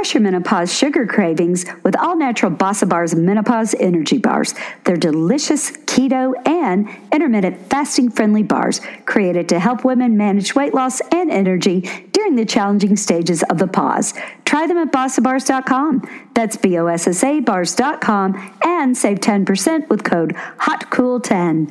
Crush your menopause sugar cravings with all natural Bossa Bars menopause energy bars. They're delicious keto and intermittent fasting friendly bars created to help women manage weight loss and energy during the challenging stages of the pause. Try them at bossabars.com. That's B O S S A bars.com and save 10% with code HOTCOOL10.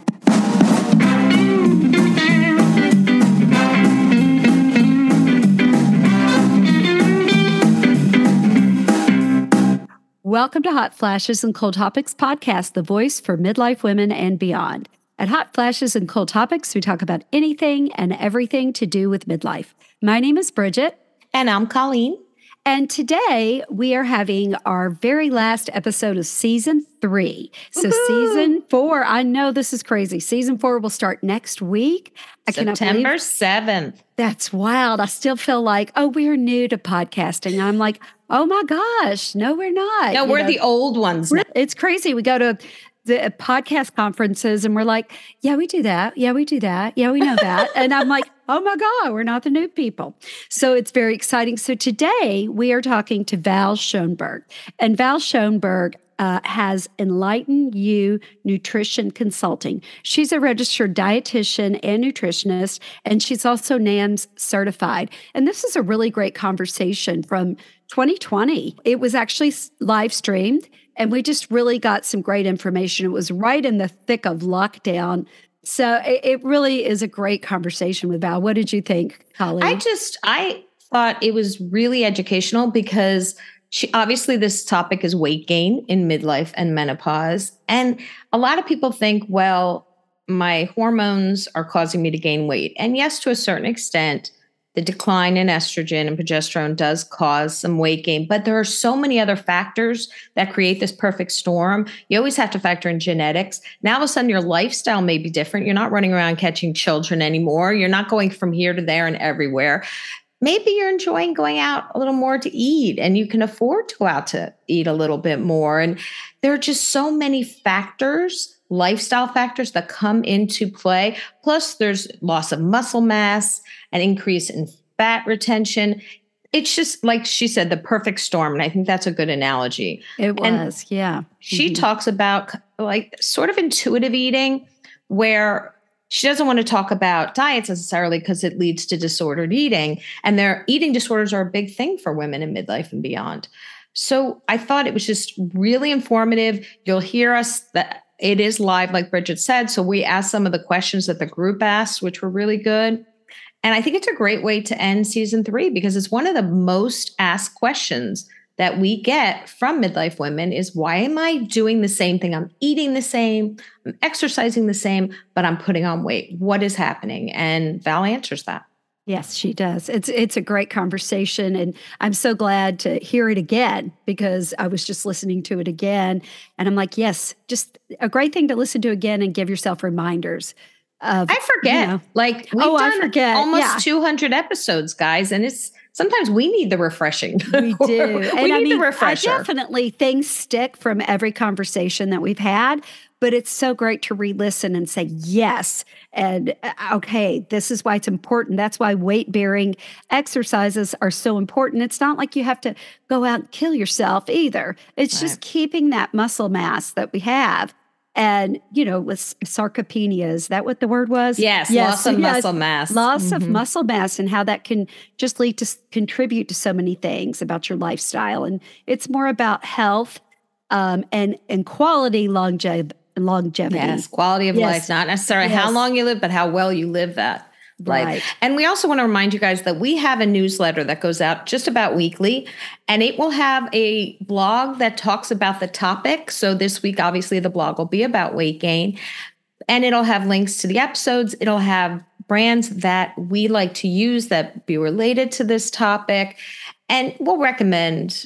Welcome to Hot Flashes and Cool Topics podcast, the voice for midlife women and beyond. At Hot Flashes and Cool Topics, we talk about anything and everything to do with midlife. My name is Bridget. And I'm Colleen. And today we are having our very last episode of season three. So, Woo-hoo! season four, I know this is crazy. Season four will start next week. I September 7th. That's wild. I still feel like, oh, we're new to podcasting. I'm like, oh my gosh, no, we're not. No, you we're know? the old ones. It's crazy. We go to the podcast conferences and we're like, yeah, we do that. Yeah, we do that. Yeah, we know that. and I'm like, oh my God, we're not the new people. So it's very exciting. So today we are talking to Val Schoenberg. And Val Schoenberg uh, has Enlighten You Nutrition Consulting. She's a registered dietitian and nutritionist, and she's also NAMS certified. And this is a really great conversation from 2020. It was actually live streamed, and we just really got some great information. It was right in the thick of lockdown. So it, it really is a great conversation with Val. What did you think, Colleen? I just, I thought it was really educational because she obviously this topic is weight gain in midlife and menopause and a lot of people think well my hormones are causing me to gain weight and yes to a certain extent the decline in estrogen and progesterone does cause some weight gain but there are so many other factors that create this perfect storm. You always have to factor in genetics. Now all of a sudden your lifestyle may be different. You're not running around catching children anymore. You're not going from here to there and everywhere. Maybe you're enjoying going out a little more to eat and you can afford to go out to eat a little bit more. And there are just so many factors, lifestyle factors that come into play. Plus, there's loss of muscle mass, an increase in fat retention. It's just like she said, the perfect storm. And I think that's a good analogy. It was, and yeah. She mm-hmm. talks about like sort of intuitive eating where she doesn't want to talk about diets necessarily because it leads to disordered eating. And their eating disorders are a big thing for women in midlife and beyond. So I thought it was just really informative. You'll hear us that it is live, like Bridget said. So we asked some of the questions that the group asked, which were really good. And I think it's a great way to end season three because it's one of the most asked questions that we get from midlife women is why am I doing the same thing? I'm eating the same, I'm exercising the same, but I'm putting on weight. What is happening? And Val answers that. Yes, she does. It's it's a great conversation and I'm so glad to hear it again because I was just listening to it again and I'm like, yes, just a great thing to listen to again and give yourself reminders. Of, I forget. You know, like we've oh, done I forget. almost yeah. 200 episodes, guys, and it's sometimes we need the refreshing. We do. we and need I mean, the refresher. I definitely things stick from every conversation that we've had, but it's so great to re-listen and say yes and uh, okay this is why it's important that's why weight bearing exercises are so important it's not like you have to go out and kill yourself either it's right. just keeping that muscle mass that we have and you know with sarcopenia is that what the word was? Yes, yes loss of yes, muscle mass. Loss mm-hmm. of muscle mass and how that can just lead to contribute to so many things about your lifestyle. And it's more about health um, and and quality longevity longevity. Yes quality of yes. life not necessarily how long you live but how well you live that Right. And we also want to remind you guys that we have a newsletter that goes out just about weekly, and it will have a blog that talks about the topic. So this week, obviously, the blog will be about weight gain, and it'll have links to the episodes. It'll have brands that we like to use that be related to this topic, and we'll recommend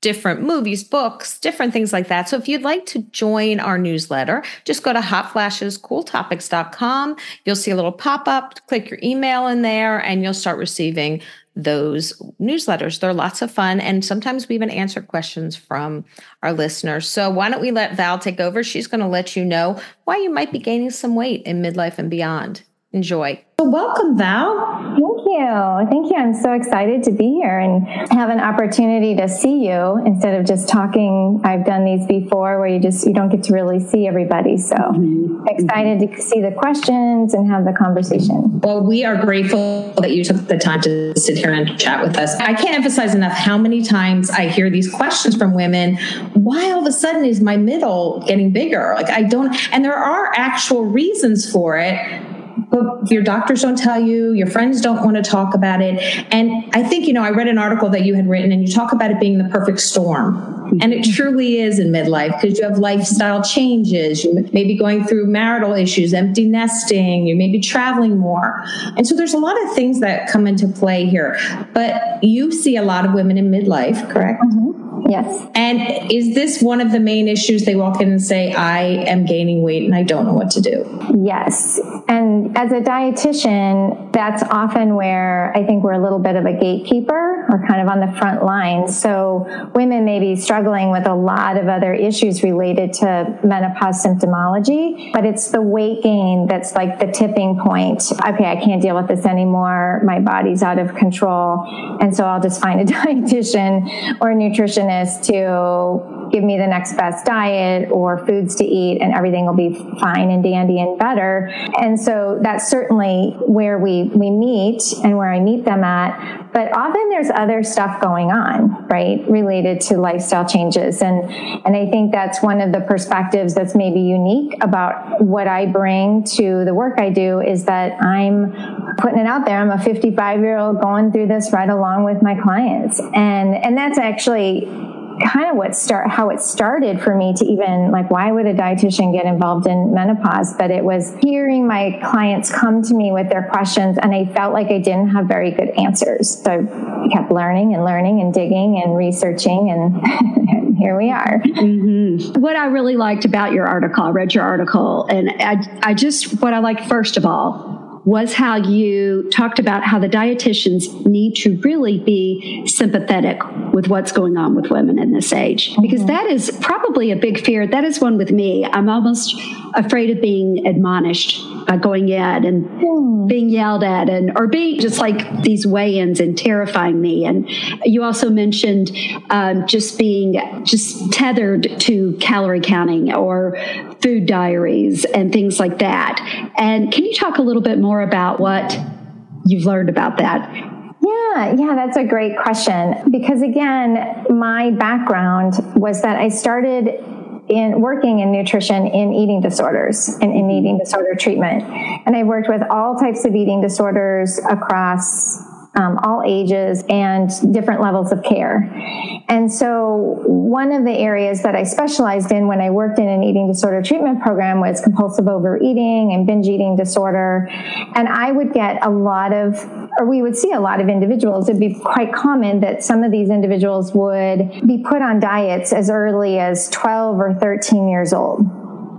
different movies, books, different things like that. So if you'd like to join our newsletter, just go to hotflashescooltopics.com. You'll see a little pop up, click your email in there, and you'll start receiving those newsletters. They're lots of fun. And sometimes we even answer questions from our listeners. So why don't we let Val take over? She's going to let you know why you might be gaining some weight in midlife and beyond. Enjoy. So welcome, Val. Thank you. Thank you. I'm so excited to be here and have an opportunity to see you instead of just talking. I've done these before where you just you don't get to really see everybody. So mm-hmm. excited to see the questions and have the conversation. Well, we are grateful that you took the time to sit here and chat with us. I can't emphasize enough how many times I hear these questions from women. Why all of a sudden is my middle getting bigger? Like I don't and there are actual reasons for it but your doctors don't tell you, your friends don't want to talk about it. And I think, you know, I read an article that you had written and you talk about it being the perfect storm. And it truly is in midlife because you have lifestyle changes. You may be going through marital issues, empty nesting, you may be traveling more. And so there's a lot of things that come into play here. But you see a lot of women in midlife, correct? Mm-hmm. Yes. And is this one of the main issues they walk in and say, I am gaining weight and I don't know what to do? Yes. And as a dietitian, that's often where I think we're a little bit of a gatekeeper or kind of on the front line. So women may be struggling with a lot of other issues related to menopause symptomology, but it's the weight gain that's like the tipping point. Okay, I can't deal with this anymore. My body's out of control. And so I'll just find a dietitian or a nutritionist to give me the next best diet or foods to eat and everything will be fine and dandy and better. And so that's certainly where we, we meet and where I meet them at. But often there's other stuff going on, right, related to lifestyle changes. And, and I think that's one of the perspectives that's maybe unique about what I bring to the work I do is that I'm putting it out there. I'm a 55 year old going through this right along with my clients. And, and that's actually kind of what start how it started for me to even like why would a dietitian get involved in menopause? But it was hearing my clients come to me with their questions and i felt like i didn't have very good answers. So i kept learning and learning and digging and researching and here we are. Mm-hmm. what i really liked about your article i read your article and I, I just what i like first of all was how you talked about how the dietitians need to really be sympathetic with what's going on with women in this age. Because mm-hmm. that is probably a big fear. That is one with me. I'm almost afraid of being admonished by going in and mm. being yelled at and or being just like these weigh-ins and terrifying me and you also mentioned um, just being just tethered to calorie counting or food diaries and things like that and can you talk a little bit more about what you've learned about that yeah, yeah, that's a great question. Because again, my background was that I started in working in nutrition in eating disorders and in eating disorder treatment. And I've worked with all types of eating disorders across um, all ages and different levels of care. And so, one of the areas that I specialized in when I worked in an eating disorder treatment program was compulsive overeating and binge eating disorder. And I would get a lot of, or we would see a lot of individuals. It'd be quite common that some of these individuals would be put on diets as early as 12 or 13 years old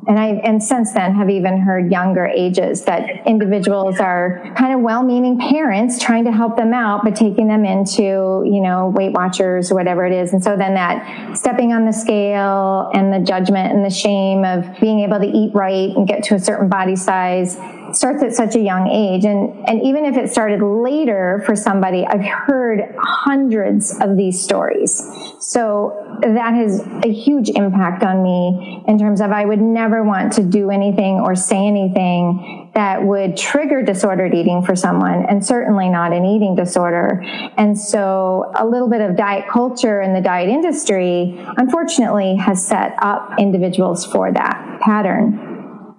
and I and since then have even heard younger ages that individuals are kind of well-meaning parents trying to help them out, but taking them into you know Weight Watchers or whatever it is, and so then that stepping on the scale and the judgment and the shame of being able to eat right and get to a certain body size starts at such a young age. And and even if it started later for somebody i've heard hundreds of these stories. So that has a huge impact on me in terms of i would never want to do anything or say anything that would trigger disordered eating for someone and certainly not an eating disorder. And so a little bit of diet culture in the diet industry unfortunately has set up individuals for that pattern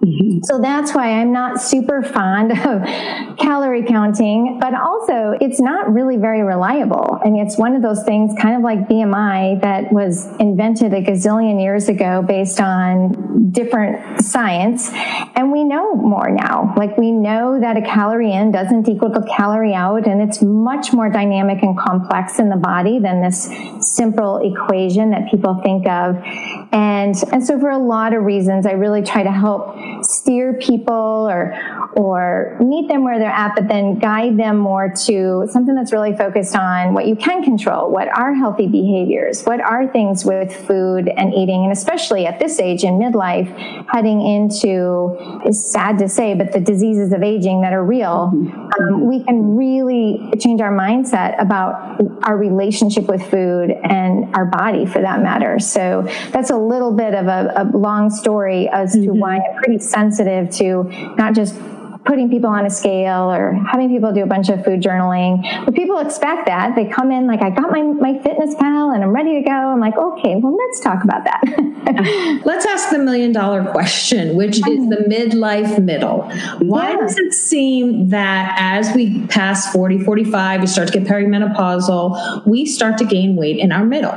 Mm-hmm. So that's why I'm not super fond of calorie counting, but also it's not really very reliable. I mean, it's one of those things kind of like BMI that was invented a gazillion years ago based on different science. And we know more now. Like we know that a calorie in doesn't equal a calorie out, and it's much more dynamic and complex in the body than this simple equation that people think of. And, and so for a lot of reasons, I really try to help steer people or or meet them where they're at, but then guide them more to something that's really focused on what you can control. What are healthy behaviors? What are things with food and eating? And especially at this age in midlife, heading into, is sad to say, but the diseases of aging that are real, um, we can really change our mindset about our relationship with food and our body for that matter. So that's a little bit of a, a long story as mm-hmm. to why I'm pretty sensitive to not just putting people on a scale or having people do a bunch of food journaling. But people expect that. They come in like, I got my, my fitness pal and I'm ready to go. I'm like, okay, well, let's talk about that. let's ask the million dollar question, which is the midlife middle. Why yeah. does it seem that as we pass 40, 45, we start to get perimenopausal, we start to gain weight in our middle?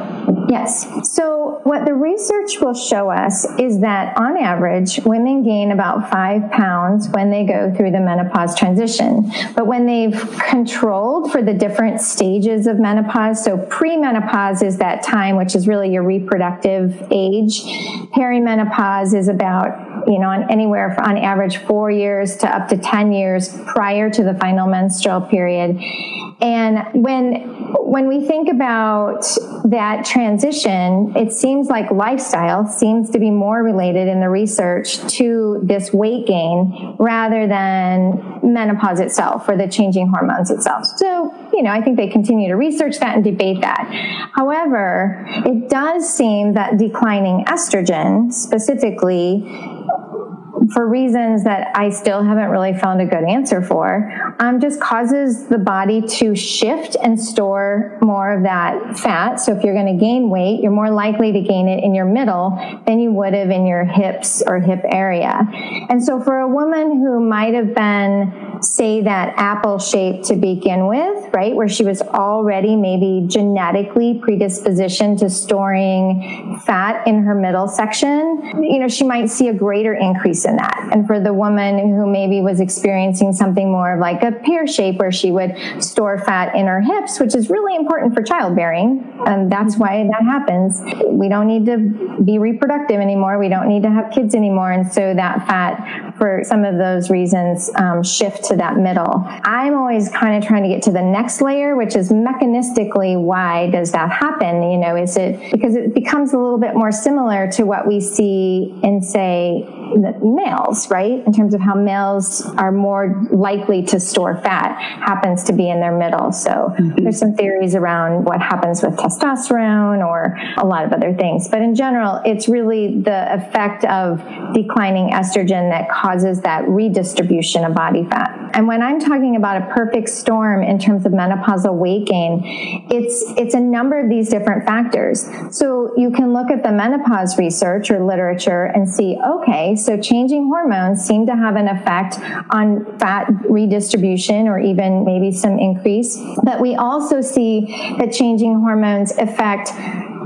Yes. So, what the research will show us is that on average, women gain about five pounds when they go through the menopause transition. But when they've controlled for the different stages of menopause, so premenopause is that time which is really your reproductive age, perimenopause is about, you know, anywhere on average four years to up to 10 years prior to the final menstrual period. And when when we think about that transition, it seems like lifestyle seems to be more related in the research to this weight gain rather than menopause itself or the changing hormones itself. So, you know, I think they continue to research that and debate that. However, it does seem that declining estrogen specifically for reasons that I still haven't really found a good answer for, um, just causes the body to shift and store more of that fat. So if you're going to gain weight, you're more likely to gain it in your middle than you would have in your hips or hip area. And so for a woman who might have been, say, that apple shape to begin with, right, where she was already maybe genetically predispositioned to storing fat in her middle section, you know, she might see a greater increase in that. And for the woman who maybe was experiencing something more of like a pear shape where she would store fat in her hips, which is really important for childbearing. And that's why that happens. We don't need to be reproductive anymore. We don't need to have kids anymore. And so that fat, for some of those reasons, um, shift to that middle. I'm always kind of trying to get to the next layer, which is mechanistically why does that happen? You know, is it because it becomes a little bit more similar to what we see in, say, males, right? In terms of how males are more likely to store fat happens to be in their middle. So mm-hmm. there's some theories around what happens with testosterone or a lot of other things. But in general, it's really the effect of declining estrogen that causes that redistribution of body fat. And when I'm talking about a perfect storm in terms of menopausal weight gain, it's it's a number of these different factors. So you can look at the menopause research or literature and see, okay, so changing hormones seem to have an effect on fat redistribution or even maybe some increase. But we also see that changing hormones affect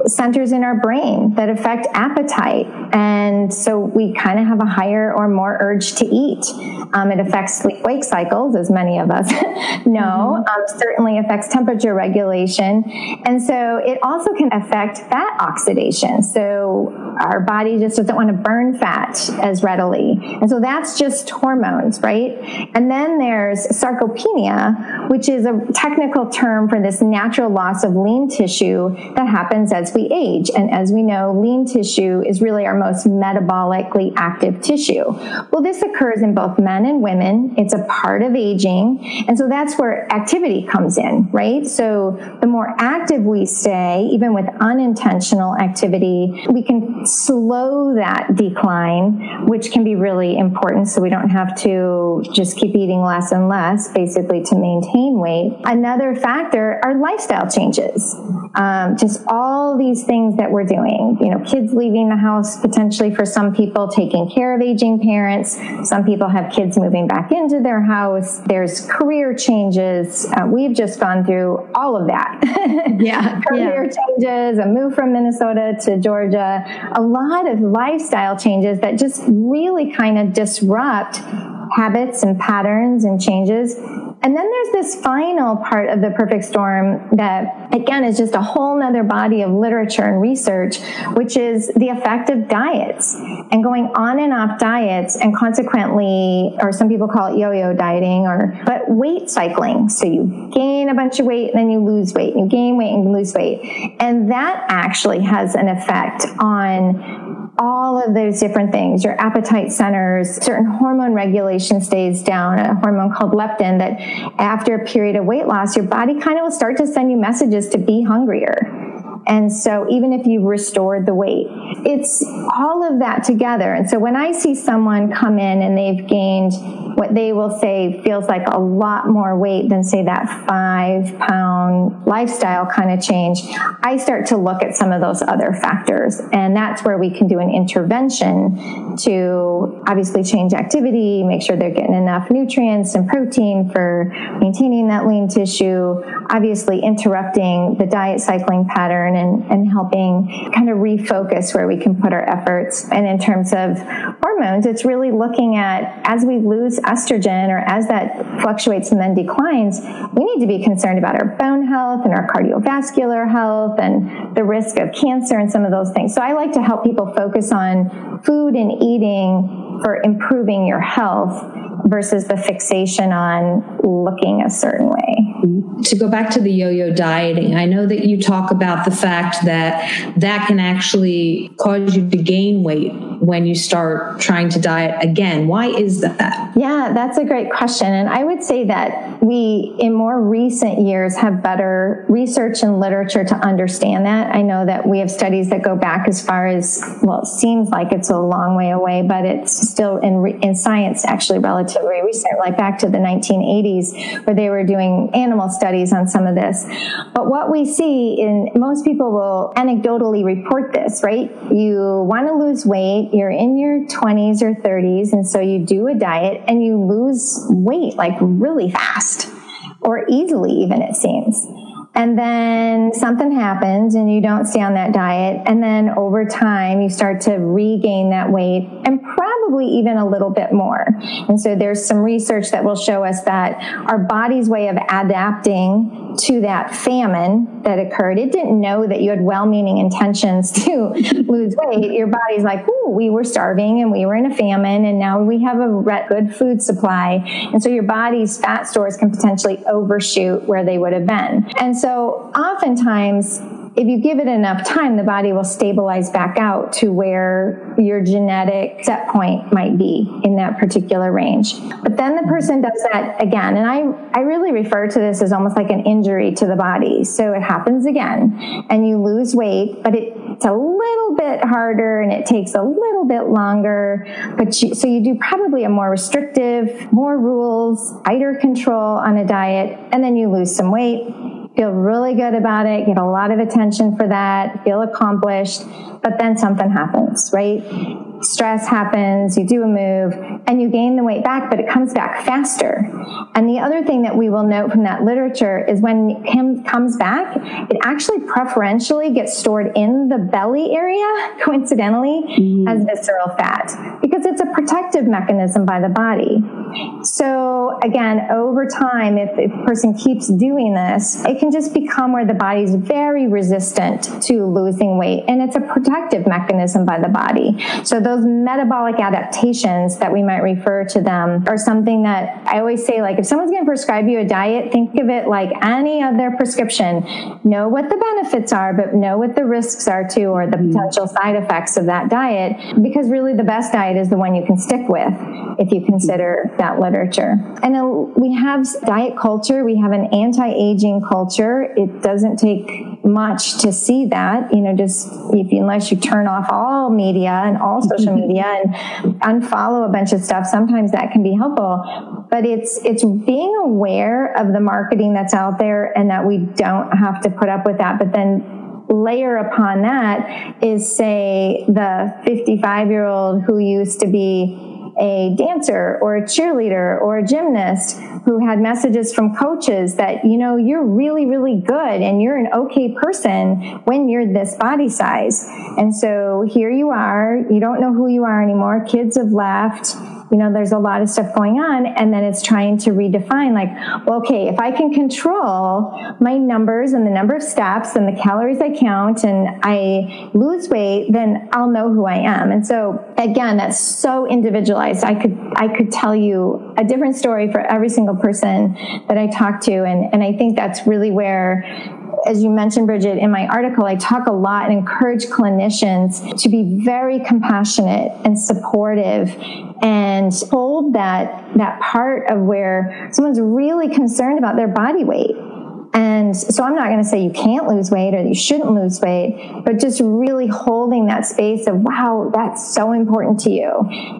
centers in our brain that affect appetite. And so we kind of have a higher or more urge to eat. Um, it affects sleep wake cycles, as many of us know, mm-hmm. um, certainly affects temperature regulation. And so it also can affect fat oxidation. So our body just doesn't want to burn fat as readily. And so that's just hormones, right? And then there's sarcopenia, which is a technical term for this natural loss of lean tissue that happens as we age. And as we know, lean tissue is really our most metabolically active tissue. Well, this occurs in both men and women. It's a part of aging. And so that's where activity comes in, right? So the more active we stay, even with unintentional activity, we can slow that decline, which can be really important. So we don't have to just keep eating less and less, basically to maintain weight. Another factor are lifestyle changes. Um, just all these things that we're doing. You know, kids leaving the house potentially for some people, taking care of aging parents. Some people have kids moving back into their house. There's career changes. Uh, we've just gone through all of that. Yeah. career yeah. changes, a move from Minnesota to Georgia, a lot of lifestyle changes that just really kind of disrupt habits and patterns and changes And then there's this final part of the perfect storm that, again, is just a whole nother body of literature and research, which is the effect of diets and going on and off diets and consequently, or some people call it yo-yo dieting or, but weight cycling. So you gain a bunch of weight and then you lose weight. You gain weight and lose weight. And that actually has an effect on all of those different things, your appetite centers, certain hormone regulation stays down, a hormone called leptin that after a period of weight loss, your body kind of will start to send you messages to be hungrier. And so even if you've restored the weight, it's all of that together. And so when I see someone come in and they've gained what they will say feels like a lot more weight than say that five pound lifestyle kind of change, I start to look at some of those other factors. And that's where we can do an intervention to obviously change activity, make sure they're getting enough nutrients and protein for maintaining that lean tissue, obviously interrupting the diet cycling pattern and, and helping kind of refocus where we can put our efforts. And in terms of hormones, it's really looking at as we lose estrogen or as that fluctuates and then declines, we need to be concerned about our bone health and our cardiovascular health and the risk of cancer and some of those things. So I like to help people focus on food and eating for improving your health versus the fixation on looking a certain way. To go back to the yo-yo dieting, I know that you talk about the fact that that can actually cause you to gain weight when you start trying to diet again. Why is that? Yeah, that's a great question. And I would say that we, in more recent years, have better research and literature to understand that. I know that we have studies that go back as far as, well, it seems like it's a long way away, but it's still in, in science actually relatively recent, like back to the 1980s, where they were doing animal studies on some of this. But what we see in most people will anecdotally report this, right? You want to lose weight, you're in your 20s or 30s, and so you do a diet and you lose weight like really fast or easily, even it seems and then something happens and you don't stay on that diet. And then over time you start to regain that weight and probably even a little bit more. And so there's some research that will show us that our body's way of adapting to that famine that occurred it didn't know that you had well-meaning intentions to lose weight. Your body's like ooh we were starving and we were in a famine and now we have a good food supply. And so your body's fat stores can potentially overshoot where they would have been. And so oftentimes, if you give it enough time, the body will stabilize back out to where your genetic set point might be in that particular range. But then the person does that again. And I, I really refer to this as almost like an injury to the body. So it happens again and you lose weight, but it, it's a little bit harder and it takes a little bit longer. But you, so you do probably a more restrictive, more rules, tighter control on a diet, and then you lose some weight feel really good about it, get a lot of attention for that, feel accomplished, but then something happens, right? Stress happens, you do a move, and you gain the weight back, but it comes back faster. And the other thing that we will note from that literature is when it comes back, it actually preferentially gets stored in the belly area, coincidentally, mm-hmm. as visceral fat, because it's a protective mechanism by the body. So again, over time, if, if a person keeps doing this, it can just become where the body's very resistant to losing weight. And it's a protective mechanism by the body. So those metabolic adaptations that we might refer to them are something that I always say, like, if someone's going to prescribe you a diet, think of it like any other prescription. Know what the benefits are, but know what the risks are too, or the mm-hmm. potential side effects of that diet. Because really the best diet is the one you can stick with if you consider that literature. And uh, we have diet culture, we have an anti aging culture. It doesn't take much to see that, you know, just if unless you turn off all media and all social Mm-hmm. media and unfollow a bunch of stuff, sometimes that can be helpful. But it's, it's being aware of the marketing that's out there and that we don't have to put up with that. But then layer upon that is say the 55 year old who used to be a dancer or a cheerleader or a gymnast who had messages from coaches that, you know, you're really, really good and you're an okay person when you're this body size. And so here you are, you don't know who you are anymore. Kids have left you know, there's a lot of stuff going on. And then it's trying to redefine like, well, okay, if I can control my numbers and the number of steps and the calories I count and I lose weight, then I'll know who I am. And so again, that's so individualized. I could, I could tell you a different story for every single person that I talk to. And, and I think that's really where as you mentioned, Bridget, in my article, I talk a lot and encourage clinicians to be very compassionate and supportive and hold that, that part of where someone's really concerned about their body weight and so I'm not going to say you can't lose weight or you shouldn't lose weight, but just really holding that space of, wow, that's so important to you.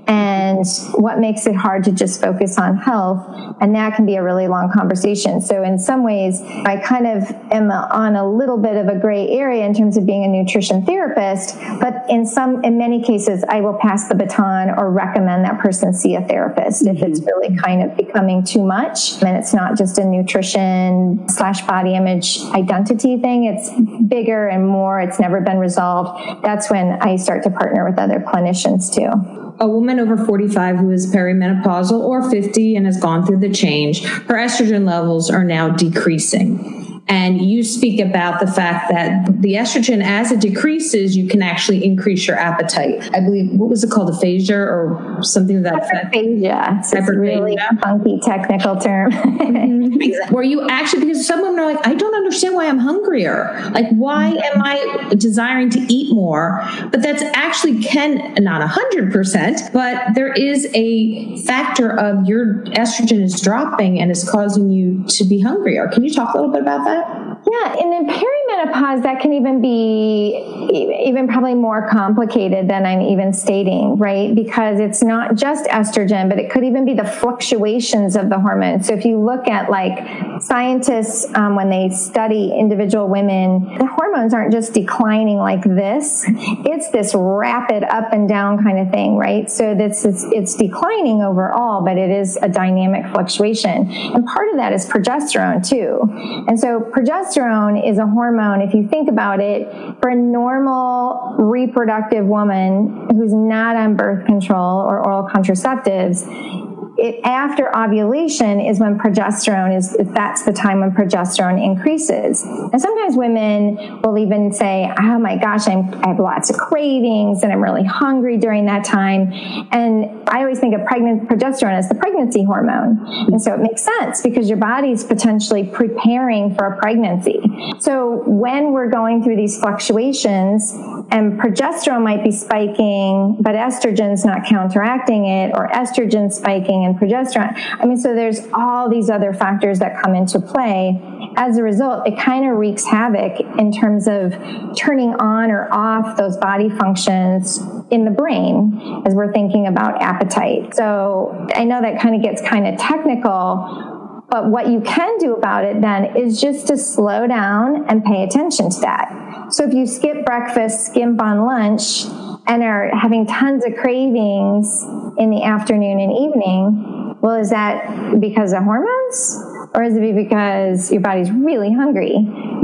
And what makes it hard to just focus on health. And that can be a really long conversation. So in some ways, I kind of am on a little bit of a gray area in terms of being a nutrition therapist, but in some, in many cases, I will pass the baton or recommend that person see a therapist mm-hmm. if it's really kind of becoming too much and it's not just a nutrition slash body image identity thing. It's bigger and more. It's never been resolved. That's when I start to partner with other clinicians too a woman over 45 who is perimenopausal or 50 and has gone through the change, her estrogen levels are now decreasing. And you speak about the fact that the estrogen, as it decreases, you can actually increase your appetite. I believe, what was it called, aphasia or something of that effect? Hyperphagia. It's a really funky technical term. mm-hmm. Where you actually, because some women are like, I don't understand why I'm hungrier. Like, why am I desiring to eat more? But that's actually can, not 100%, but there is a factor of your estrogen is dropping and is causing you to be hungrier. Can you talk a little bit about that? that yeah, and in perimenopause, that can even be even probably more complicated than I'm even stating, right? Because it's not just estrogen, but it could even be the fluctuations of the hormones. So if you look at like scientists, um, when they study individual women, the hormones aren't just declining like this. It's this rapid up and down kind of thing, right? So this is, it's declining overall, but it is a dynamic fluctuation. And part of that is progesterone too. And so progesterone is a hormone, if you think about it, for a normal reproductive woman who's not on birth control or oral contraceptives, it, after ovulation is when progesterone is, that's the time when progesterone increases. And sometimes women will even say, oh my gosh, I'm, I have lots of cravings and I'm really hungry during that time. And I always think of pregnant progesterone as the pregnancy hormone. And so it makes sense because your body's potentially preparing for a pregnancy. So when we're going through these fluctuations and progesterone might be spiking, but estrogen's not counteracting it or estrogen spiking and progesterone. I mean, so there's all these other factors that come into play. As a result, it kind of wreaks havoc in terms of turning on or off those body functions in the brain as we're thinking about appetite. So I know that kind of gets kind of technical, but what you can do about it then is just to slow down and pay attention to that. So if you skip breakfast, skimp on lunch, and are having tons of cravings in the afternoon and evening, well, is that because of hormones? Or is it because your body's really hungry?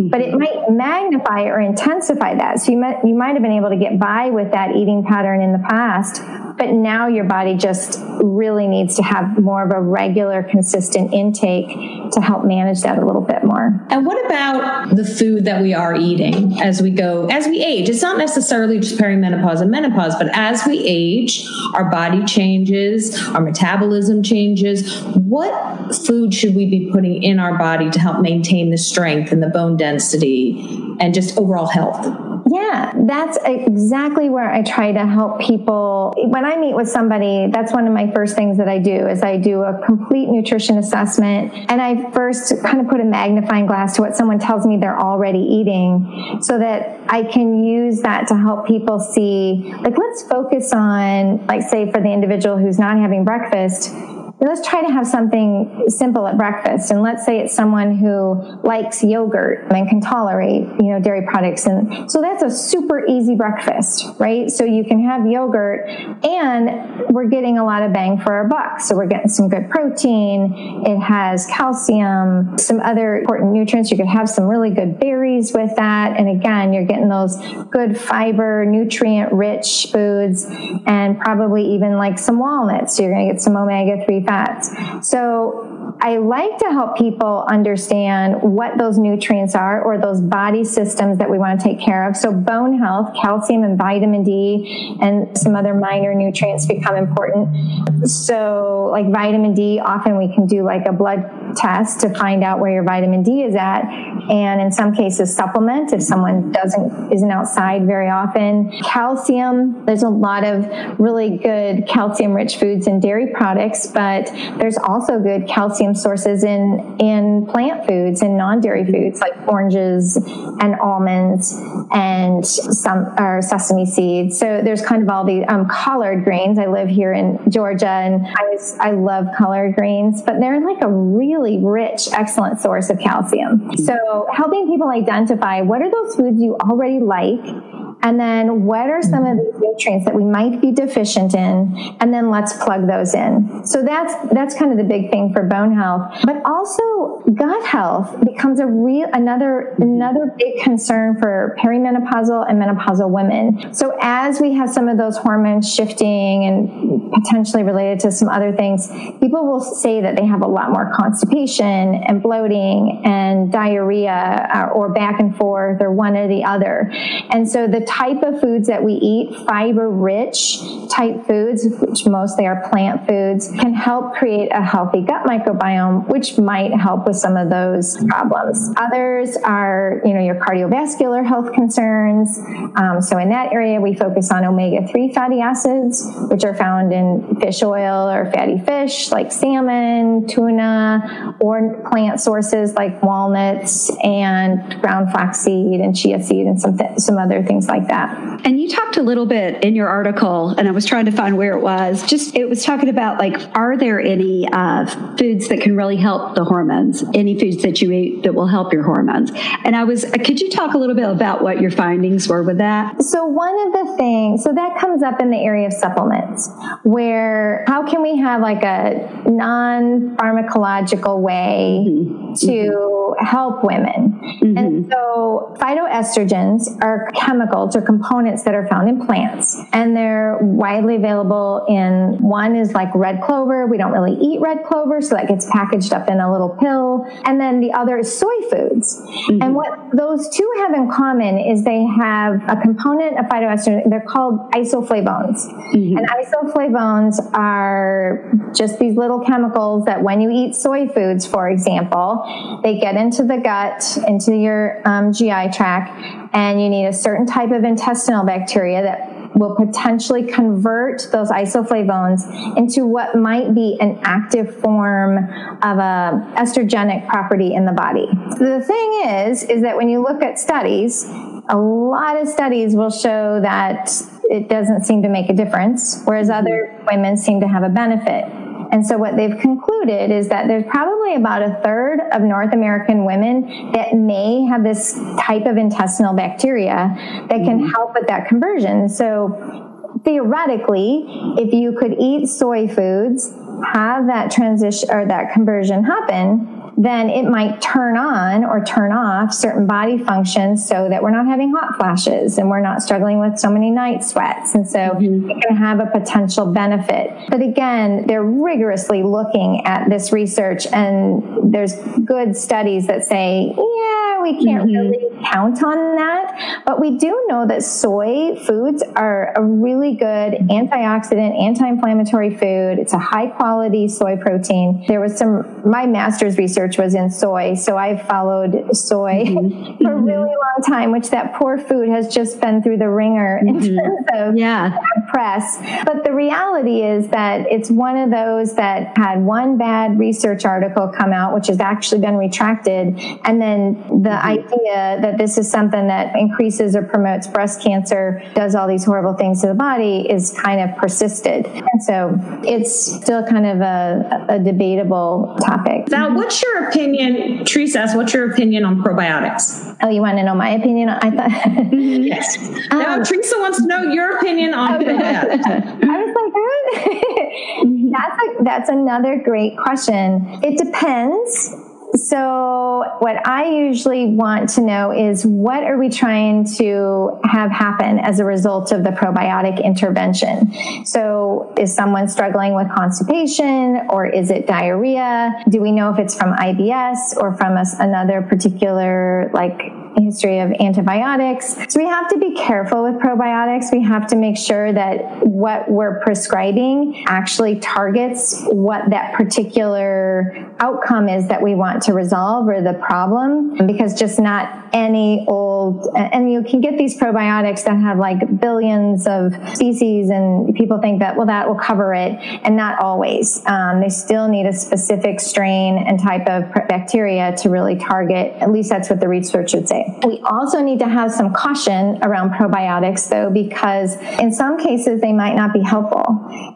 But it mm-hmm. might magnify or intensify that. So you might, you might have been able to get by with that eating pattern in the past, but now your body just really needs to have more of a regular, consistent intake to help manage that a little bit more. And what about the food that we are eating as we go, as we age? It's not necessarily just perimenopause and menopause, but as we age, our body changes, our metabolism changes. What food should we be putting in our body to help maintain the strength and the bone density and just overall health? Yeah, that's exactly where I try to help people. When I meet with somebody, that's one of my first things that I do is I do a complete nutrition assessment and I first kind of put a magnifying glass to what someone tells me they're already eating so that I can use that to help people see like let's focus on like say for the individual who's not having breakfast let's try to have something simple at breakfast. And let's say it's someone who likes yogurt and can tolerate, you know, dairy products. And so that's a super easy breakfast, right? So you can have yogurt and we're getting a lot of bang for our buck. So we're getting some good protein. It has calcium, some other important nutrients. You could have some really good berries with that. And again, you're getting those good fiber, nutrient rich foods and probably even like some walnuts. So you're going to get some omega 3 fats. So I like to help people understand what those nutrients are or those body systems that we want to take care of. So bone health, calcium and vitamin D and some other minor nutrients become important. So like vitamin D, often we can do like a blood test to find out where your vitamin D is at. And in some cases supplement if someone doesn't, isn't outside very often. Calcium, there's a lot of really good calcium rich foods and dairy products, but there's also good calcium calcium sources in in plant foods and non-dairy foods like oranges and almonds and some or sesame seeds. So there's kind of all the um, collard greens. I live here in Georgia, and I was I love collard greens, but they're like a really rich, excellent source of calcium. So helping people identify what are those foods you already like and then what are some of these nutrients that we might be deficient in? And then let's plug those in. So that's, that's kind of the big thing for bone health. But also gut health becomes a real, another, another big concern for perimenopausal and menopausal women. So as we have some of those hormones shifting and potentially related to some other things, people will say that they have a lot more constipation and bloating and diarrhea uh, or back and forth or one or the other. And so the type of foods that we eat, fiber rich type foods, which mostly are plant foods, can help create a healthy gut microbiome, which might help with some of those problems. Others are, you know, your cardiovascular health concerns. Um, so in that area, we focus on omega 3 fatty acids, which are found in fish oil or fatty fish like salmon, tuna, or plant sources like walnuts and ground flaxseed and chia seed and some, th- some other things like like that. And you talked a little bit in your article, and I was trying to find where it was. Just it was talking about like, are there any uh, foods that can really help the hormones? Any foods that you eat that will help your hormones? And I was, could you talk a little bit about what your findings were with that? So one of the things, so that comes up in the area of supplements, where how can we have like a non pharmacological way mm-hmm. to mm-hmm. help women? Mm-hmm. And so phytoestrogens are chemicals or components that are found in plants. And they're widely available in one is like red clover. We don't really eat red clover, so that gets packaged up in a little pill. And then the other is soy foods. Mm-hmm. And what those two have in common is they have a component of phytoestrogen. They're called isoflavones. Mm-hmm. And isoflavones are just these little chemicals that when you eat soy foods, for example, they get into the gut, into your um, GI tract, and you need a certain type of intestinal bacteria that will potentially convert those isoflavones into what might be an active form of a estrogenic property in the body. The thing is, is that when you look at studies, a lot of studies will show that it doesn't seem to make a difference, whereas mm-hmm. other women seem to have a benefit. And so what they've concluded is that there's probably about a third of North American women that may have this type of intestinal bacteria that can mm-hmm. help with that conversion. So theoretically, if you could eat soy foods, have that transition or that conversion happen, then it might turn on or turn off certain body functions so that we're not having hot flashes and we're not struggling with so many night sweats. And so mm-hmm. it can have a potential benefit. But again, they're rigorously looking at this research and there's good studies that say, yeah, we can't mm-hmm. really count on that. But we do know that soy foods are a really good antioxidant, anti-inflammatory food. It's a high quality soy protein. There was some, my master's research was in soy. So I've followed soy mm-hmm. for a really long time, which that poor food has just been through the ringer mm-hmm. in terms of yeah. press. But the reality is that it's one of those that had one bad research article come out, which has actually been retracted. And then the mm-hmm. idea that this is something that increases or promotes breast cancer, does all these horrible things to the body is kind of persisted. And so it's still kind of a, a debatable topic. Now, what's your opinion? Teresa asks, what's your opinion on probiotics? Oh, you want to know my opinion? I thought. yes. Um, now, Teresa wants to know your opinion on okay. probiotics. I was like, that's a, that's another great question. It depends so, what I usually want to know is what are we trying to have happen as a result of the probiotic intervention? So, is someone struggling with constipation or is it diarrhea? Do we know if it's from IBS or from a, another particular like history of antibiotics. So we have to be careful with probiotics. We have to make sure that what we're prescribing actually targets what that particular outcome is that we want to resolve or the problem because just not any old and you can get these probiotics that have like billions of species and people think that well that will cover it and not always. Um, they still need a specific strain and type of bacteria to really target at least that's what the research would say. We also need to have some caution around probiotics, though, because in some cases they might not be helpful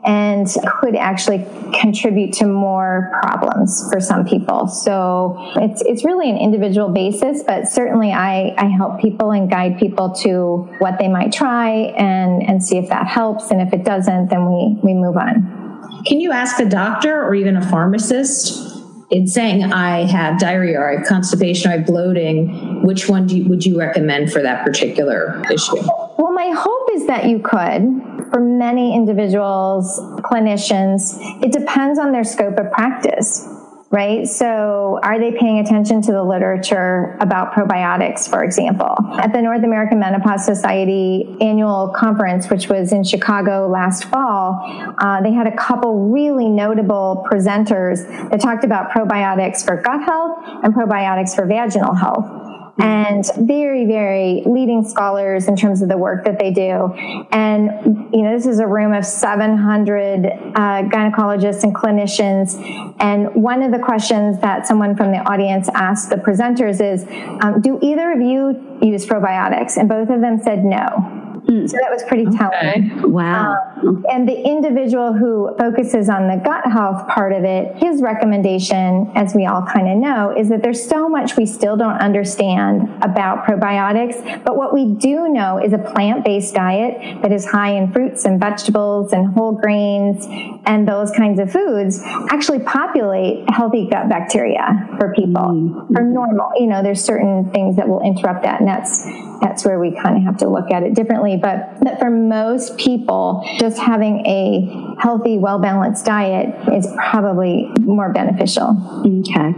and could actually contribute to more problems for some people. So it's, it's really an individual basis, but certainly I, I help people and guide people to what they might try and, and see if that helps. And if it doesn't, then we, we move on. Can you ask a doctor or even a pharmacist in saying I have diarrhea or I have constipation or I have bloating, which one you, would you recommend for that particular issue? Well, my hope is that you could. For many individuals, clinicians, it depends on their scope of practice right? So are they paying attention to the literature about probiotics, for example? At the North American Menopause Society annual conference, which was in Chicago last fall, uh, they had a couple really notable presenters that talked about probiotics for gut health and probiotics for vaginal health and very, very leading scholars in terms of the work that they do. And, you know, this is a room of 700 uh, gynecologists and clinicians. And one of the questions that someone from the audience asked the presenters is, um, do either of you use probiotics? And both of them said no. So that was pretty telling. Okay. Wow. Um, and the individual who focuses on the gut health part of it, his recommendation, as we all kind of know, is that there's so much we still don't understand about probiotics. But what we do know is a plant based diet that is high in fruits and vegetables and whole grains and those kinds of foods actually populate healthy gut bacteria for people, mm-hmm. for normal. You know, there's certain things that will interrupt that, and that's that's where we kind of have to look at it differently. But, but for most people, just having a healthy, well balanced diet is probably more beneficial. Okay.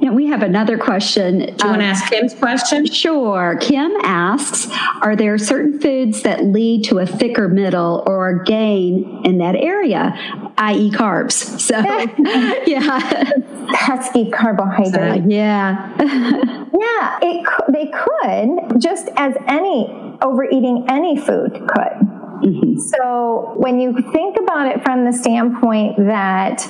Now we have another question. Do you um, want to ask Kim's question? Sure. Kim asks Are there certain foods that lead to a thicker middle or a gain in that area, i.e., carbs? So, yeah. Pesky carbohydrate. Uh, yeah. yeah, it, they could, just as any overeating any food could. Mm-hmm. So when you think about it from the standpoint that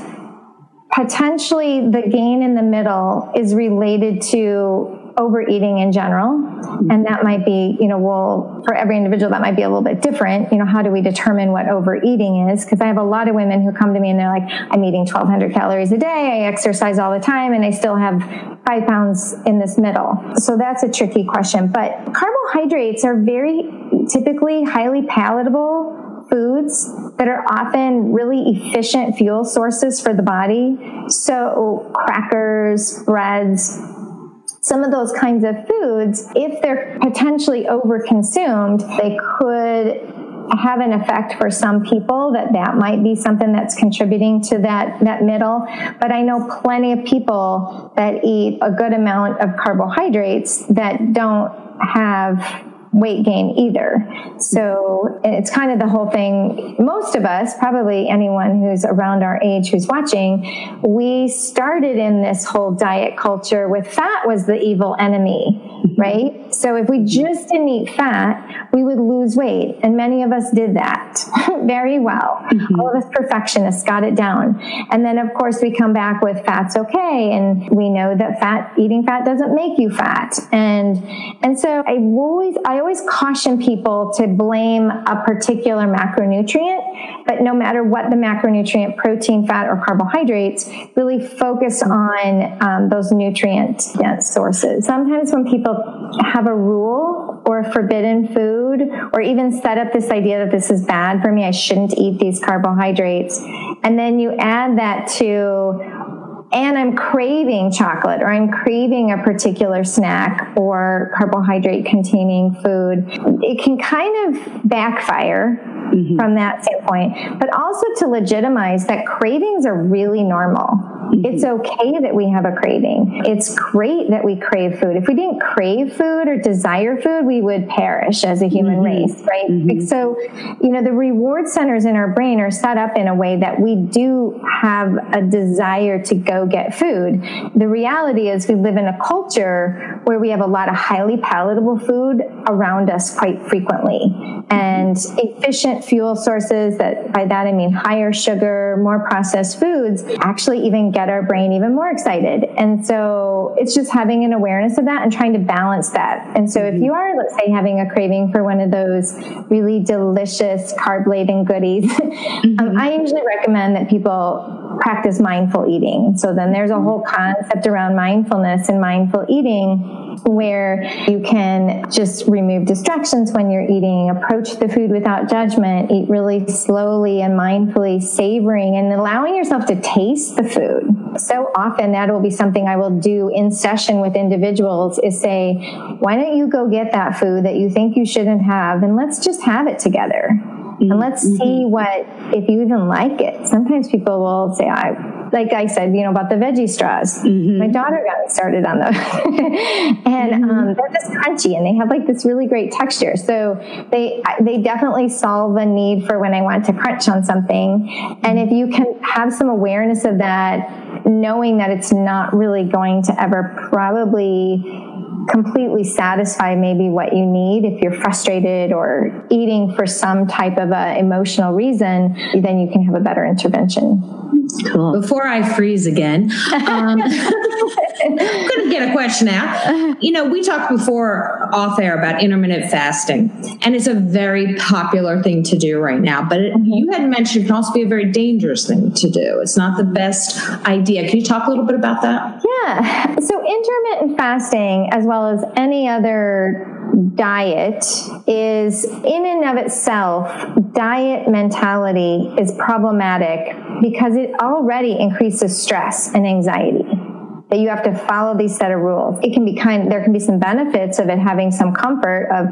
potentially the gain in the middle is related to overeating in general. Mm-hmm. And that might be you know well for every individual that might be a little bit different. You know how do we determine what overeating is? Because i have a lot of women who come to me and they're like i'm eating 1200 calories a day. I exercise all the time and i still have five pounds in this middle. So that's a tricky question. But carbohydrates are very typically highly palatable foods that are often really efficient fuel sources for the body. So, crackers, breads, some of those kinds of foods, if they're potentially overconsumed, they could have an effect for some people that that might be something that's contributing to that that middle. But i know plenty of people that eat a good amount of carbohydrates that don't have weight gain either. So it's kind of the whole thing. Most of us, probably anyone who's around our age who's watching, we started in this whole diet culture with fat was the evil enemy, right? So if we just didn't eat fat, we would lose weight. And many of us did that very well. Mm-hmm. All of us perfectionists got it down. And then of course we come back with fat's okay. And we know that fat, eating fat doesn't make you fat. And, and so I always, I always caution people to blame a particular macronutrient, but no matter what the macronutrient, protein, fat, or carbohydrates, really focus on um, those nutrient dense sources. Sometimes when people have a rule or a forbidden food, or even set up this idea that this is bad for me, I shouldn't eat these carbohydrates, and then you add that to and I'm craving chocolate or I'm craving a particular snack or carbohydrate containing food, it can kind of backfire mm-hmm. from that standpoint, but also to legitimize that cravings are really normal. Mm-hmm. It's okay that we have a craving. It's great that we crave food. If we didn't crave food or desire food, we would perish as a human mm-hmm. race, right? Mm-hmm. So, you know, the reward centers in our brain are set up in a way that we do have a desire to go get food. The reality is we live in a culture where we have a lot of highly palatable food around us quite frequently and efficient fuel sources that by that I mean higher sugar, more processed foods actually even get get our brain even more excited. And so it's just having an awareness of that and trying to balance that. And so if you are, let's say, having a craving for one of those really delicious carb laden goodies, mm-hmm. um, I usually recommend that people practice mindful eating. So then there's a whole concept around mindfulness and mindful eating where you can just remove distractions when you're eating, approach the food without judgment, eat really slowly and mindfully, savoring and allowing yourself to taste the food. So often that will be something I will do in session with individuals is say, why don't you go get that food that you think you shouldn't have and let's just have it together. And let's mm-hmm. see what, if you even like it. Sometimes people will say, I, like I said, you know, about the veggie straws. Mm-hmm. My daughter got started on those. and mm-hmm. um, they're just crunchy and they have like this really great texture. So they, they definitely solve a need for when I want to crunch on something. And if you can have some awareness of that, knowing that it's not really going to ever probably completely satisfy maybe what you need if you're frustrated or eating for some type of a emotional reason then you can have a better intervention Cool. Before I freeze again, um, I'm going to get a question out. You know, we talked before off air about intermittent fasting, and it's a very popular thing to do right now. But it, you had mentioned it can also be a very dangerous thing to do. It's not the best idea. Can you talk a little bit about that? Yeah. So, intermittent fasting, as well as any other diet is in and of itself, diet mentality is problematic because it already increases stress and anxiety that you have to follow these set of rules. It can be kind, there can be some benefits of it having some comfort of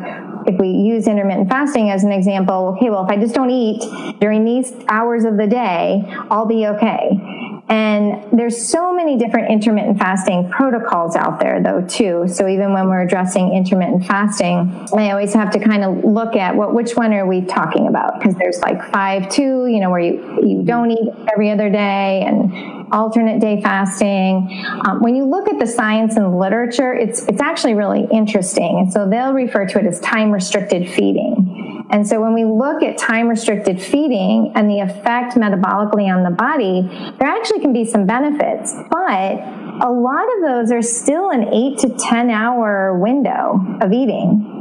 if we use intermittent fasting as an example, okay, well, if I just don't eat during these hours of the day, I'll be okay. And there's so many different intermittent fasting protocols out there though too. So even when we're addressing intermittent fasting, I always have to kind of look at what which one are we talking about? Because there's like five two, you know, where you you don't eat every other day and alternate day fasting. Um, when you look at the science and literature, it's it's actually really interesting. And so they'll refer to it as time restricted feeding. And so when we look at time restricted feeding and the effect metabolically on the body, there actually can be some benefits, but a lot of those are still an eight to 10 hour window of eating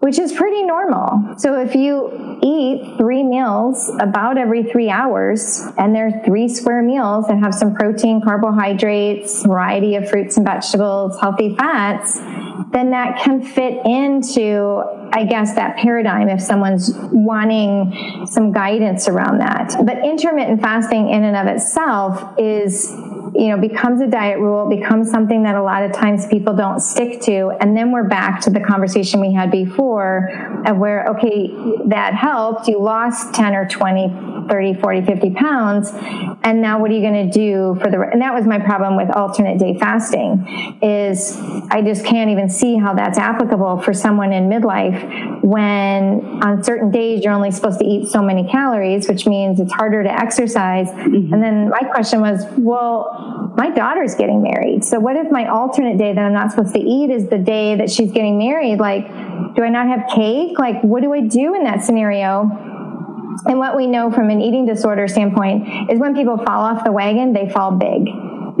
which is pretty normal. So if you eat three meals about every three hours, and they're three square meals that have some protein, carbohydrates, variety of fruits and vegetables, healthy fats, then that can fit into, I guess, that paradigm if someone's wanting some guidance around that. But intermittent fasting in and of itself is you know, becomes a diet rule, becomes something that a lot of times people don't stick to. And then we're back to the conversation we had before of where, okay, that helped. You lost 10 or 20 30, 40, 50 pounds. And now what are you going to do for the, and that was my problem with alternate day fasting is I just can't even see how that's applicable for someone in midlife when on certain days you're only supposed to eat so many calories, which means it's harder to exercise. Mm-hmm. And then my question was, well, my daughter's getting married. So what if my alternate day that I'm not supposed to eat is the day that she's getting married? Like, do I not have cake? Like, what do I do in that scenario? And what we know from an eating disorder standpoint is when people fall off the wagon, they fall big.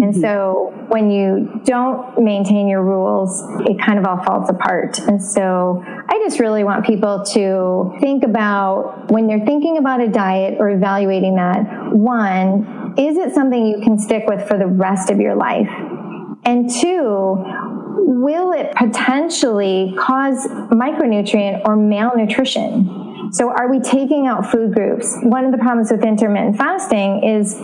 And so when you don't maintain your rules, it kind of all falls apart. And so I just really want people to think about when they're thinking about a diet or evaluating that, one, is it something you can stick with for the rest of your life? And two, will it potentially cause micronutrient or malnutrition? So are we taking out food groups? One of the problems with intermittent fasting is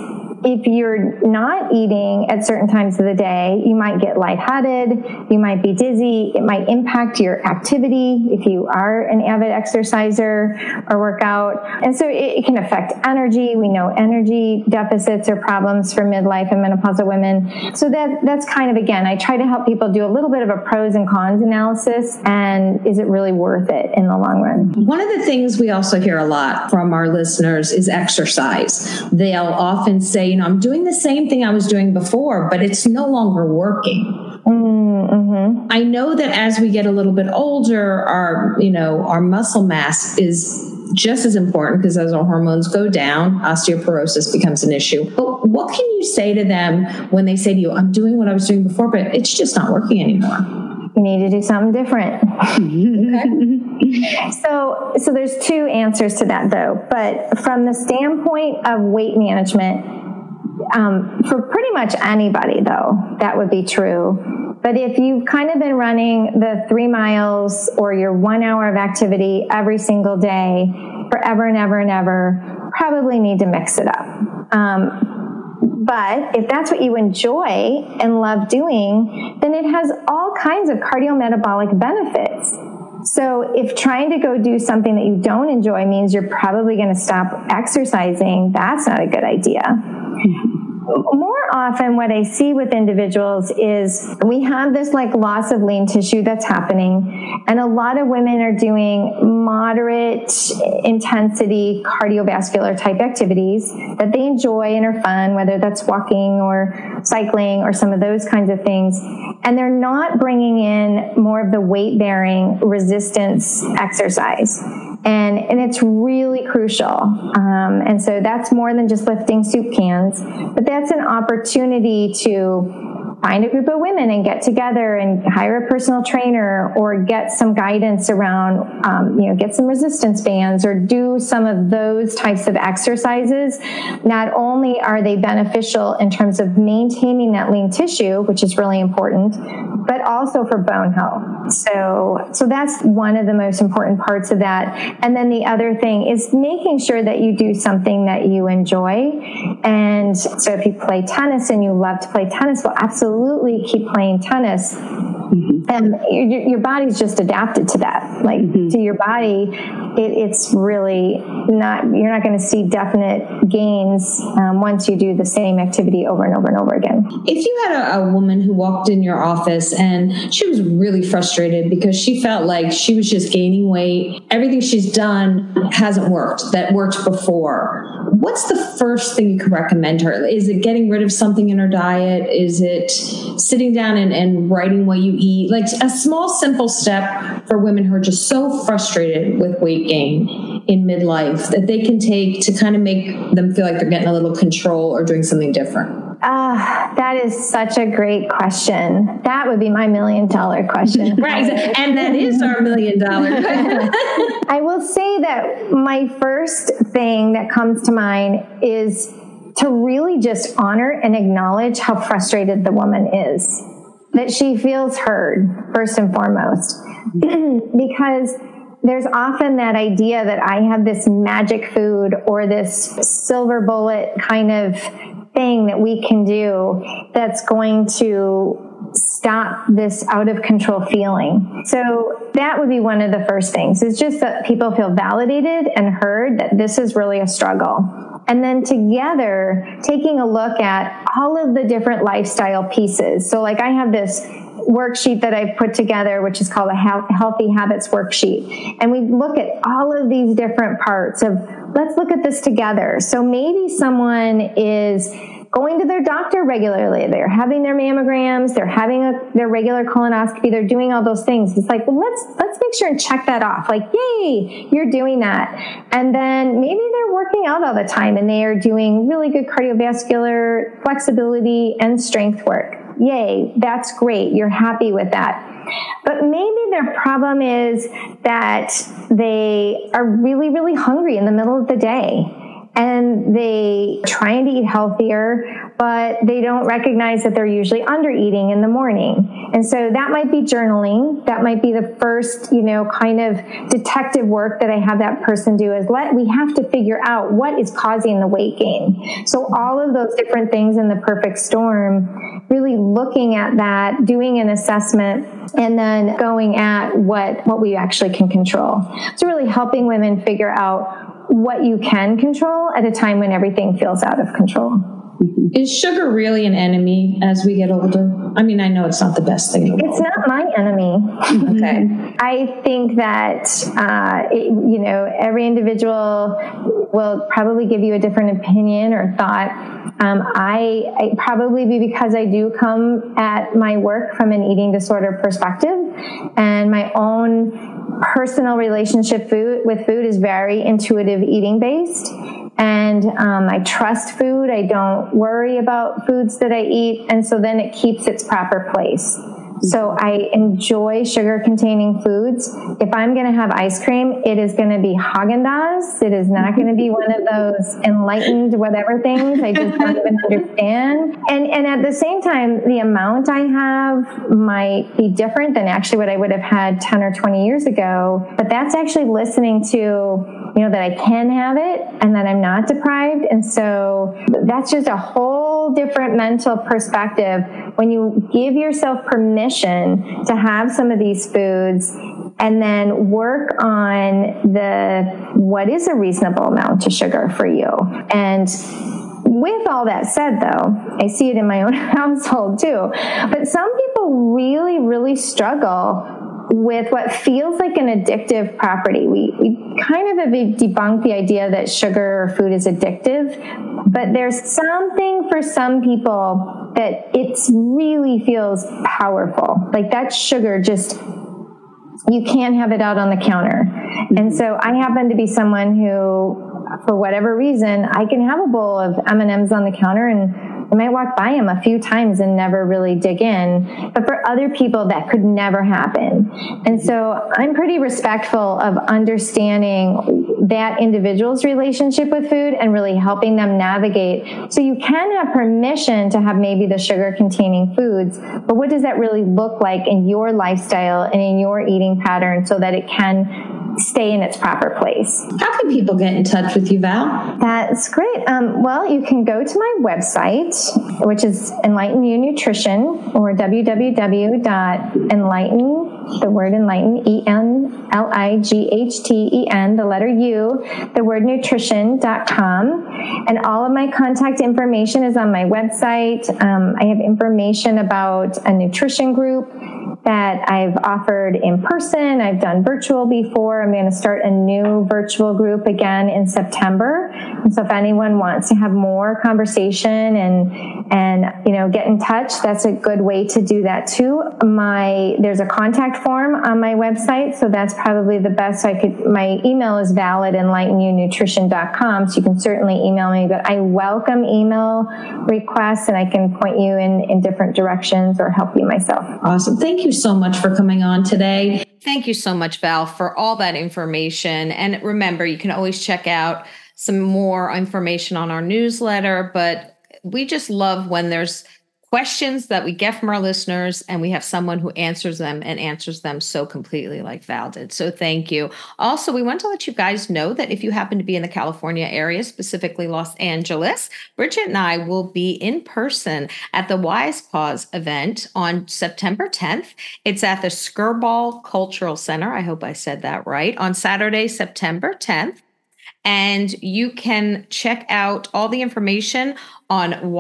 if you're not eating at certain times of the day, you might get lightheaded, you might be dizzy, it might impact your activity if you are an avid exerciser or workout. And so it, it can affect energy. We know energy deficits are problems for midlife and menopausal women. So that that's kind of again, I try to help people do a little bit of a pros and cons analysis and is it really worth it in the long run? One of the things we also hear a lot from our listeners is exercise. They'll often say, you know, I'm doing the same thing I was doing before, but it's no longer working. Mm-hmm. I know that as we get a little bit older, our, you know, our muscle mass is just as important because as our hormones go down, osteoporosis becomes an issue. But what can you say to them when they say to you, I'm doing what I was doing before, but it's just not working anymore? You need to do something different. okay. So, so there's two answers to that though. But from the standpoint of weight management, um, for pretty much anybody, though, that would be true. But if you've kind of been running the three miles or your one hour of activity every single day forever and ever and ever, probably need to mix it up. Um, but if that's what you enjoy and love doing, then it has all kinds of cardiometabolic benefits. So if trying to go do something that you don't enjoy means you're probably going to stop exercising, that's not a good idea. More often, what I see with individuals is we have this like loss of lean tissue that's happening, and a lot of women are doing moderate intensity cardiovascular type activities that they enjoy and are fun, whether that's walking or cycling or some of those kinds of things. And they're not bringing in more of the weight bearing resistance exercise and and it's really crucial. Um, and so that's more than just lifting soup cans, but that's an opportunity to find a group of women and get together and hire a personal trainer or get some guidance around, um, you know, get some resistance bands or do some of those types of exercises. Not only are they beneficial in terms of maintaining that lean tissue, which is really important, but also for bone health. So, so that's one of the most important parts of that. And then the other thing is making sure that you do something that you enjoy. And so if you play tennis and you love to play tennis, well, absolutely absolutely keep playing tennis. Mm-hmm. And your, your, body's just adapted to that. Like mm-hmm. to your body, it, it's really not, you're not going to see definite gains um, once you do the same activity over and over and over again. If you had a, a woman who walked in your office and she was really frustrated because she felt like she was just gaining weight, everything she's done hasn't worked that worked before what's the first thing you could recommend her? Is it getting rid of something in her diet? Is it sitting down and, and writing what you eat? Like a small, simple step for women who are just so frustrated with weight gain in midlife that they can take to kind of make them feel like they're getting a little control or doing something different? Ah, uh, that is such a great question. That would be my million dollar question. right. And that is our million dollar I will say that my first thing that comes to mind is to really just honor and acknowledge how frustrated the woman is. That she feels heard, first and foremost. because there's often that idea that I have this magic food or this silver bullet kind of thing that we can do that's going to stop this out of control feeling. So that would be one of the first things. It's just that people feel validated and heard that this is really a struggle and then together taking a look at all of the different lifestyle pieces. So, like, I have this worksheet that I've put together, which is called a Healthy Habits Worksheet. And we look at all of these different parts of let's look at this together. So, maybe someone is going to their doctor regularly. They're having their mammograms. They're having a, their regular colonoscopy. They're doing all those things. It's like, well, let's let's make sure and check that off. Like, yay, you're doing that. And then maybe they're working out all the time and they are doing really good cardiovascular flexibility and strength work. Yay, that's great. You're happy with that. But maybe their problem is that they are really, really hungry in the middle of the day and they trying to eat healthier, but they don't recognize that they're usually under eating in the morning. And so that might be journaling. That might be the first, you know, kind of detective work that I have that person do is let, we have to figure out what is causing the weight gain. So all of those different things in the perfect storm, really looking at that, doing an assessment, and then going at what, what we actually can control. So really helping women figure out what you can control at a time when everything feels out of control. Is sugar really an enemy as we get older? I mean, I know it's not the best thing. It's not my enemy. okay. I think that, uh, it, you know, every individual will probably give you a different opinion or thought. Um, I, I probably be because I do come at my work from an eating disorder perspective and my own personal relationship food with food is very intuitive eating based. And um, i trust food. I don't worry about foods that i eat. And so then it keeps its proper place so I enjoy sugar containing foods. If I'm going to have ice cream, it is going to be Haagen-Dazs. It is not going to be one of those enlightened whatever things I just don't even understand. And and at the same time, the amount I have might be different than actually what I would have had 10 or 20 years ago. But that's actually listening to you know that I can have it and that I'm not deprived. And so that's just a whole different mental perspective when you give yourself permission to have some of these foods and then work on the what is a reasonable amount of sugar for you and with all that said though i see it in my own household too but some people really really struggle with what feels like an addictive property. We, we kind of have debunked the idea that sugar or food is addictive, but there's something for some people that it really feels powerful. Like that sugar just, you can't have it out on the counter. And mm-hmm. so I happen to be someone who, for whatever reason, I can have a bowl of M&Ms on the counter and I might walk by them a few times and never really dig in. But for other people, that could never happen. And so I'm pretty respectful of understanding that individual's relationship with food and really helping them navigate. So you can have permission to have maybe the sugar containing foods, but what does that really look like in your lifestyle and in your eating pattern so that it can stay in its proper place. How can people get in touch with you, Val? That's great. Um, well, you can go to my website, which is Enlighten You Nutrition, or www.enlighten, the word enlighten, E N L I G H T E N, the letter U, the word nutrition.com. And all of my contact information is on my website. Um, I have information about a nutrition group that I've offered in person. I've done virtual before. I'm going to start a new virtual group again in September. And so if anyone wants to have more conversation and, and, you know, get in touch, that's a good way to do that too. My, there's a contact form on my website. So that's probably the best I could, my email is valid enlightenyounutrition.com. So you can certainly email me, but I welcome email requests and I can point you in, in different directions or help you myself. Awesome. Thank you so much for coming on today. Thank you so much, Val, for all that information. And remember, you can always check out some more information on our newsletter, but we just love when there's questions that we get from our listeners and we have someone who answers them and answers them so completely like Val did. So thank you. Also, we want to let you guys know that if you happen to be in the California area, specifically Los Angeles, Bridget and I will be in person at the Wisepause event on September 10th. It's at the Skirball Cultural Center. I hope I said that right. On Saturday, September 10th And you can check out all the information on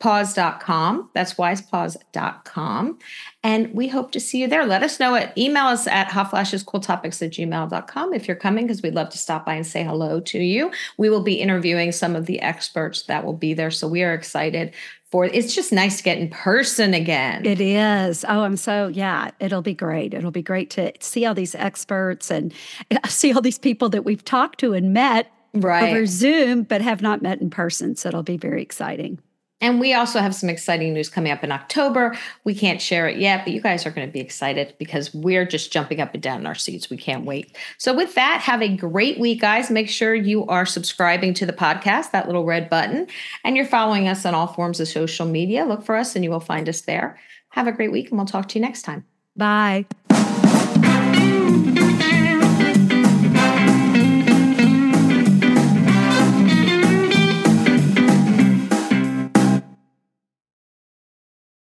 wisepause.com. That's wisepause.com. And we hope to see you there. Let us know at email us at hotflashescooltopics at gmail.com if you're coming, because we'd love to stop by and say hello to you. We will be interviewing some of the experts that will be there. So we are excited for it's just nice to get in person again. It is. Oh, I'm so yeah, it'll be great. It'll be great to see all these experts and see all these people that we've talked to and met right. over Zoom but have not met in person. So it'll be very exciting. And we also have some exciting news coming up in October. We can't share it yet, but you guys are going to be excited because we're just jumping up and down in our seats. We can't wait. So, with that, have a great week, guys. Make sure you are subscribing to the podcast, that little red button, and you're following us on all forms of social media. Look for us and you will find us there. Have a great week, and we'll talk to you next time. Bye.